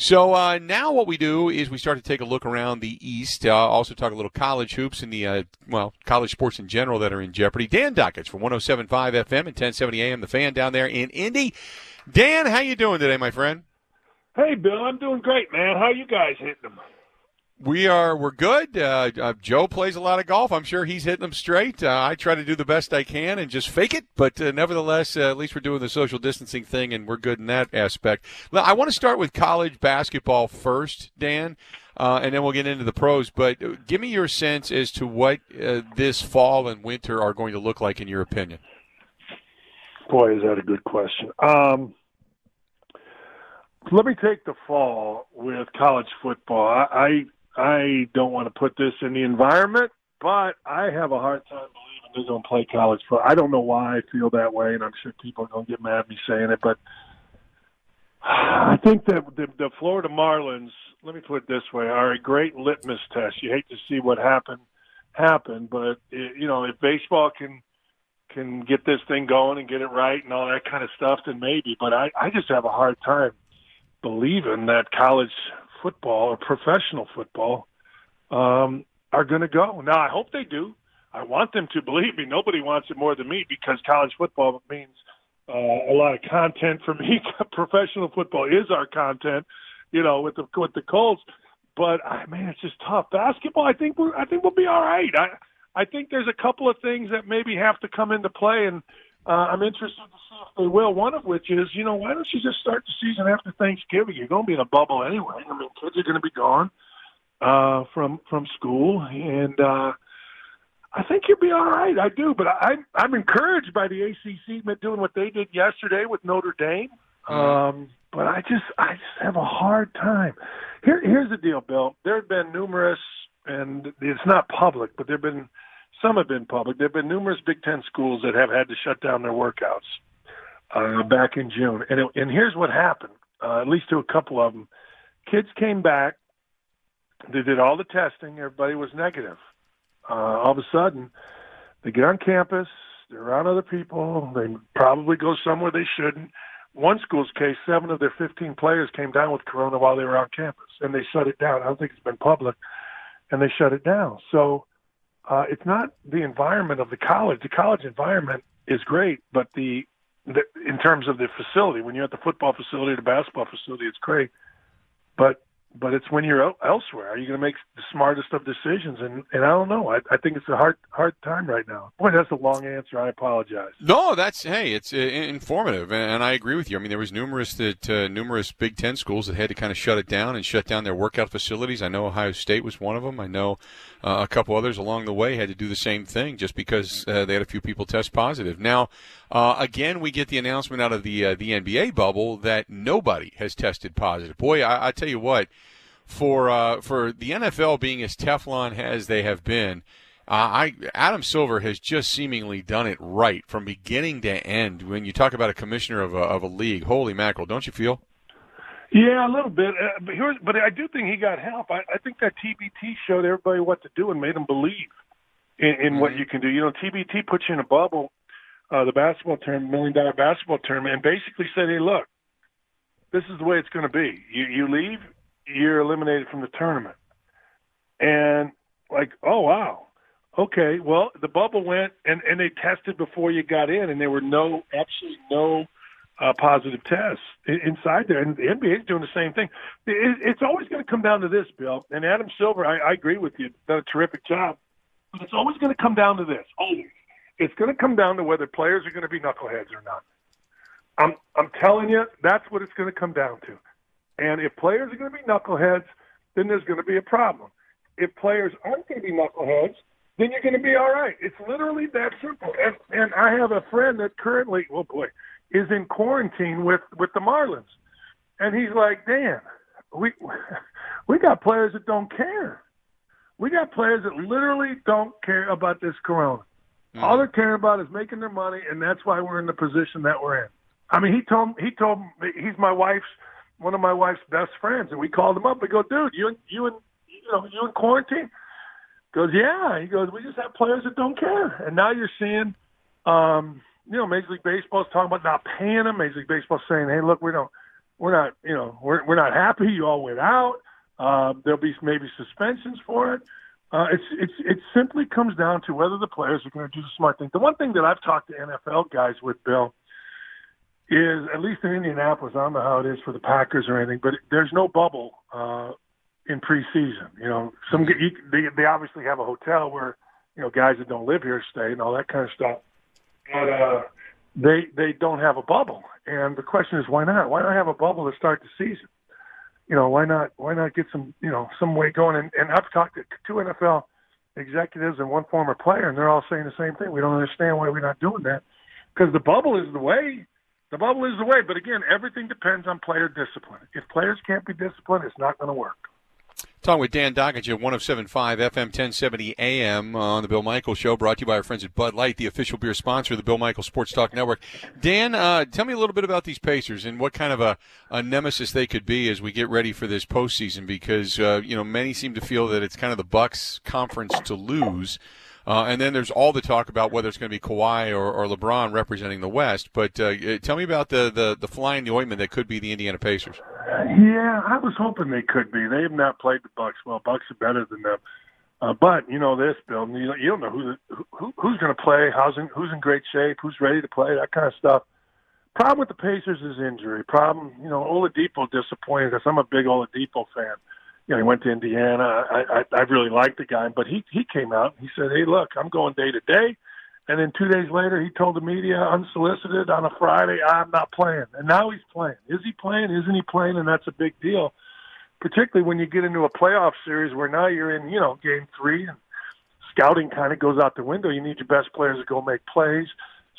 So uh, now what we do is we start to take a look around the East. Uh, also talk a little college hoops and the uh, well college sports in general that are in jeopardy. Dan Dakich from 107.5 FM and 1070 AM. The fan down there in Indy. Dan, how you doing today, my friend? Hey, Bill. I'm doing great, man. How you guys hitting them? We are we're good. Uh, uh, Joe plays a lot of golf. I'm sure he's hitting them straight. Uh, I try to do the best I can and just fake it, but uh, nevertheless, uh, at least we're doing the social distancing thing, and we're good in that aspect. Now, I want to start with college basketball first, Dan, uh, and then we'll get into the pros. But give me your sense as to what this fall and winter are going to look like, in your opinion. Boy, is that a good question. Um, let me take the fall with college football. I, I I don't want to put this in the environment, but I have a hard time believing they're going to play college football. I don't know why I feel that way, and I'm sure people are going to get mad at me saying it, but I think that the, the Florida Marlins, let me put it this way, are a great litmus test. You hate to see what happened happen, but it, you know if baseball can can get this thing going and get it right and all that kind of stuff, then maybe. But I, I just have a hard time believing that college football or professional football um, are going to go. Now, I hope they do. I want them to. Believe me, nobody wants it more than me because college football means uh, a lot of content for me. professional football is our content, you know, with the with the Colts. But I man, it's just tough. Basketball, I think we're I think we'll be all right. I I think there's a couple of things that maybe have to come into play, and uh, I'm interested to see if they will. One of which is, you know, why don't you just start the season after Thanksgiving? You're going to be in a bubble anyway. I mean, kids are going to be gone uh, from from school, and uh, I think you'll be all right. I do, but I, I'm encouraged by the ACC doing what they did yesterday with Notre Dame. Mm-hmm. Um, but I just I just have a hard time. Here, here's the deal, Bill. There have been numerous, and it's not public, but there have been some have been public. There have been numerous Big Ten schools that have had to shut down their workouts uh, back in June. And, it, and here's what happened, uh, at least to a couple of them. Kids came back. They did all the testing. Everybody was negative. Uh, all of a sudden, they get on campus. They're around other people. They probably go somewhere they shouldn't. One school's case, seven of their 15 players came down with corona while they were on campus, and they shut it down. I don't think it's been public, and they shut it down. So uh, it's not the environment of the college. The college environment is great, but the, the in terms of the facility, when you're at the football facility, the basketball facility, it's great. But but it's when you're elsewhere. Are you going to make the smartest of decisions? And and I don't know. I, I think it's a hard hard time right now. Boy, that's a long answer. I apologize. No, that's hey, it's uh, informative, and I agree with you. I mean, there was numerous that uh, numerous Big Ten schools that had to kind of shut it down and shut down their workout facilities. I know Ohio State was one of them. I know uh, a couple others along the way had to do the same thing just because uh, they had a few people test positive. Now, uh, again, we get the announcement out of the uh, the NBA bubble that nobody has tested positive. Boy, I, I tell you what for uh, for the NFL being as Teflon as they have been. Uh, I Adam Silver has just seemingly done it right from beginning to end. When you talk about a commissioner of a, of a league, holy mackerel, don't you feel? Yeah, a little bit. Uh, but here's, but I do think he got help. I, I think that TBT showed everybody what to do and made them believe in, in mm-hmm. what you can do. You know, TBT puts you in a bubble, uh, the basketball tournament, million dollar basketball tournament, and basically said, "Hey, look, this is the way it's going to be. You you leave, you're eliminated from the tournament. And like, oh wow, okay. Well, the bubble went and and they tested before you got in, and there were no absolutely no uh, positive tests inside there. And the NBA is doing the same thing. It, it's always going to come down to this, Bill. And Adam Silver, I, I agree with you, done a terrific job. But it's always going to come down to this. Always. It's going to come down to whether players are going to be knuckleheads or not. I'm I'm telling you, that's what it's going to come down to. And if players are going to be knuckleheads, then there's going to be a problem. If players aren't going to be knuckleheads, then you're going to be all right. It's literally that simple. And, and I have a friend that currently, well, boy, is in quarantine with with the Marlins, and he's like, Dan, we we got players that don't care. We got players that literally don't care about this corona. Mm-hmm. All they're caring about is making their money, and that's why we're in the position that we're in. I mean, he told he told he's my wife's one of my wife's best friends, and we called him up. We go, dude, you you and you know you in quarantine? Goes, yeah. He goes, we just have players that don't care, and now you're seeing, um, you know, Major League Baseball's talking about not paying them. Major League Baseball saying, hey, look, we don't, we're not, you know, we're we're not happy. You all went out. Uh, there'll be maybe suspensions for it. Uh, it's it's it simply comes down to whether the players are going to do the smart thing. The one thing that I've talked to NFL guys with, Bill, is at least in Indianapolis. I don't know how it is for the Packers or anything, but there's no bubble uh, in preseason. You know, some you, they they obviously have a hotel where you know guys that don't live here stay and all that kind of stuff, but uh, they they don't have a bubble. And the question is, why not? Why not have a bubble to start the season? You know, why not? Why not get some you know some way going? And, and I've talked to two NFL executives and one former player, and they're all saying the same thing. We don't understand why we're not doing that because the bubble is the way the bubble is the way, but again, everything depends on player discipline. If players can't be disciplined, it's not going to work. Talking with Dan Dakich at 1075 FM 1070 AM on the Bill Michael Show, brought to you by our friends at Bud Light, the official beer sponsor of the Bill Michael Sports Talk Network. Dan, uh, tell me a little bit about these Pacers and what kind of a, a nemesis they could be as we get ready for this postseason, because uh, you know many seem to feel that it's kind of the Bucks' conference to lose. Uh, and then there's all the talk about whether it's going to be Kawhi or, or LeBron representing the West. But uh, tell me about the, the, the fly in the ointment that could be the Indiana Pacers. Yeah, I was hoping they could be. They have not played the Bucks well. Bucks are better than them. Uh, but you know this, Bill. You, you don't know who, who who's going to play, how's in, who's in great shape, who's ready to play, that kind of stuff. Problem with the Pacers is injury. Problem, you know, Oladipo disappointed us. I'm a big Oladipo fan you know, he went to Indiana. I, I, I really liked the guy, but he he came out. He said, "Hey, look, I'm going day to day." And then two days later, he told the media, unsolicited, on a Friday, "I'm not playing." And now he's playing. Is he playing? Isn't he playing? And that's a big deal, particularly when you get into a playoff series where now you're in, you know, game three, and scouting kind of goes out the window. You need your best players to go make plays.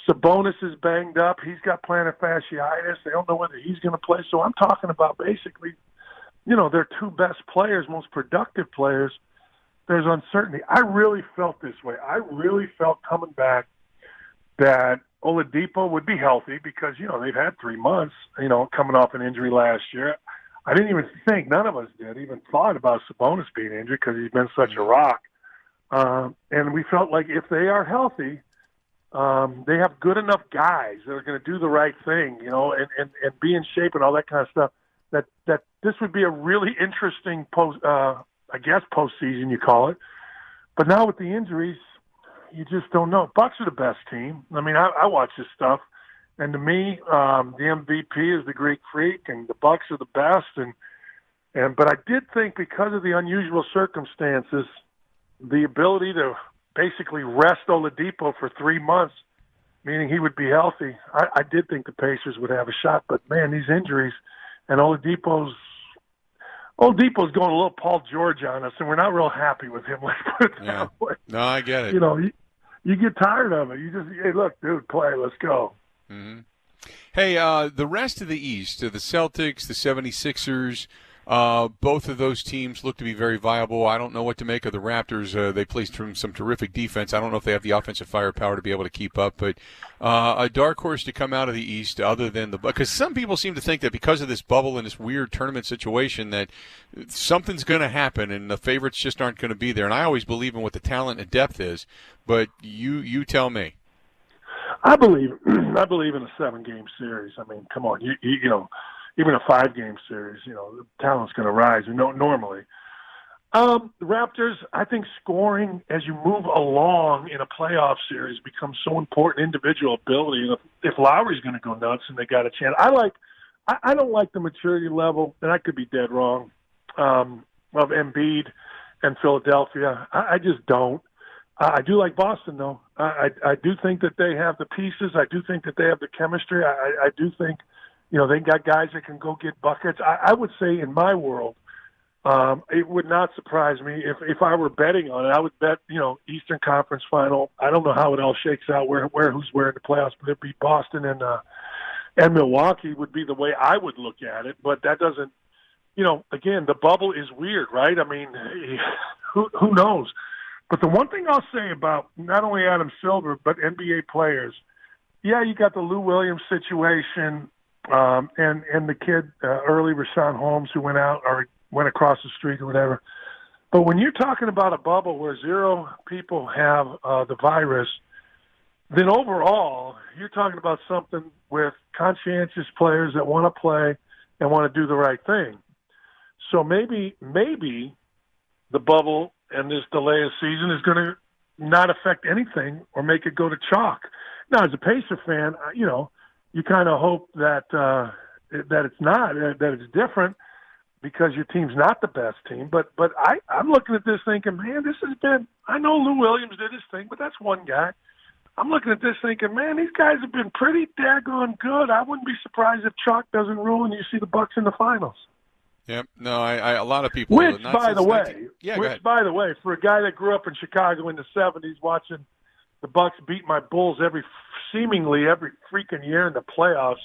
Sabonis is banged up. He's got plantar fasciitis. They don't know whether he's going to play. So I'm talking about basically you know, their two best players, most productive players, there's uncertainty. I really felt this way. I really felt coming back that Oladipo would be healthy because, you know, they've had three months, you know, coming off an injury last year. I didn't even think, none of us did, even thought about Sabonis being injured because he's been such a rock. Um, and we felt like if they are healthy, um, they have good enough guys that are going to do the right thing, you know, and, and, and be in shape and all that kind of stuff that that this would be a really interesting post, uh, I guess postseason you call it. But now with the injuries, you just don't know. Bucks are the best team. I mean, I, I watch this stuff, and to me, um, the MVP is the Greek Freak, and the Bucks are the best. And and but I did think because of the unusual circumstances, the ability to basically rest Oladipo for three months, meaning he would be healthy. I, I did think the Pacers would have a shot, but man, these injuries and Oladipo's Oladipo's going a little Paul George on us, and we're not real happy with him. Let's put it yeah. that way. No, I get it. You know, you, you get tired of it. You just, hey, look, dude, play. Let's go. Mm-hmm. Hey, uh, the rest of the East, the Celtics, the 76ers, uh, both of those teams look to be very viable. I don't know what to make of the Raptors. Uh, they played some, some terrific defense. I don't know if they have the offensive firepower to be able to keep up, but uh, a dark horse to come out of the East, other than the because some people seem to think that because of this bubble and this weird tournament situation that something's going to happen and the favorites just aren't going to be there. And I always believe in what the talent and depth is, but you you tell me. I believe I believe in a seven game series. I mean, come on, you you, you know even a five game series, you know, the talent's going to rise. You know, normally. Um, the Raptors, I think scoring as you move along in a playoff series becomes so important. Individual ability, if, if Lowry's going to go nuts and they got a chance, I like. I, I don't like the maturity level, and I could be dead wrong. Um, of Embiid and Philadelphia, I, I just don't. I do like Boston, though. I, I I do think that they have the pieces. I do think that they have the chemistry. I, I do think, you know, they got guys that can go get buckets. I, I would say in my world, um, it would not surprise me if if I were betting on it. I would bet, you know, Eastern Conference Final. I don't know how it all shakes out, where where who's where in the playoffs, but it'd be Boston and uh, and Milwaukee would be the way I would look at it. But that doesn't, you know, again, the bubble is weird, right? I mean, who who knows? But the one thing I'll say about not only Adam Silver but NBA players, yeah, you got the Lou Williams situation, um, and and the kid uh, early Richaun Holmes who went out or went across the street or whatever. But when you're talking about a bubble where zero people have uh, the virus, then overall you're talking about something with conscientious players that want to play and want to do the right thing. So maybe maybe the bubble and this delay of season is going to not affect anything or make it go to chalk. Now, as a Pacer fan, you know, you kind of hope that uh, that it's not uh, that it's different because your team's not the best team. But but I I'm looking at this thinking, man, this has been. I know Lou Williams did his thing, but that's one guy. I'm looking at this thinking, man, these guys have been pretty daggone good. I wouldn't be surprised if chalk doesn't rule and you see the Bucks in the finals. Yep. No, I, I a lot of people. Which, by the way, 19... yeah, which, by the way, for a guy that grew up in Chicago in the '70s, watching the Bucks beat my Bulls every seemingly every freaking year in the playoffs,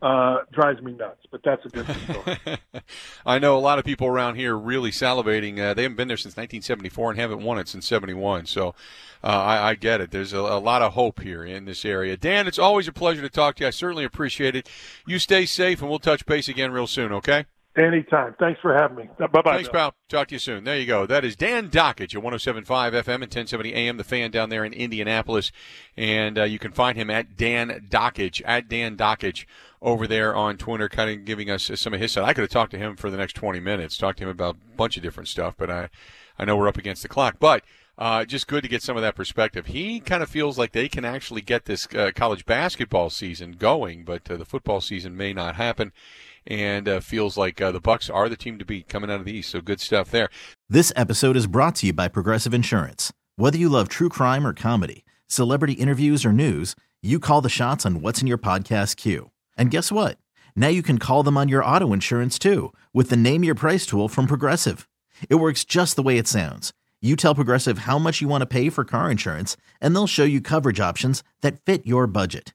uh, drives me nuts. But that's a different story. I know a lot of people around here really salivating. Uh, they haven't been there since 1974 and haven't won it since '71. So uh, I, I, get it. There's a, a, lot of hope here in this area. Dan, it's always a pleasure to talk to you. I certainly appreciate it. You stay safe, and we'll touch base again real soon. Okay. Anytime. Thanks for having me. Bye bye. Thanks, pal. Talk to you soon. There you go. That is Dan Dakich at 107.5 FM and 1070 AM, the fan down there in Indianapolis. And uh, you can find him at Dan Dakich, at Dan Dakich over there on Twitter, kind of giving us some of his side. I could have talked to him for the next 20 minutes, talked to him about a bunch of different stuff, but I, I know we're up against the clock. But uh, just good to get some of that perspective. He kind of feels like they can actually get this uh, college basketball season going, but uh, the football season may not happen and uh, feels like uh, the Bucks are the team to beat coming out of the East. So good stuff there. This episode is brought to you by Progressive Insurance. Whether you love true crime or comedy, celebrity interviews or news, you call the shots on what's in your podcast queue. And guess what? Now you can call them on your auto insurance too with the Name Your Price tool from Progressive. It works just the way it sounds. You tell Progressive how much you want to pay for car insurance, and they'll show you coverage options that fit your budget.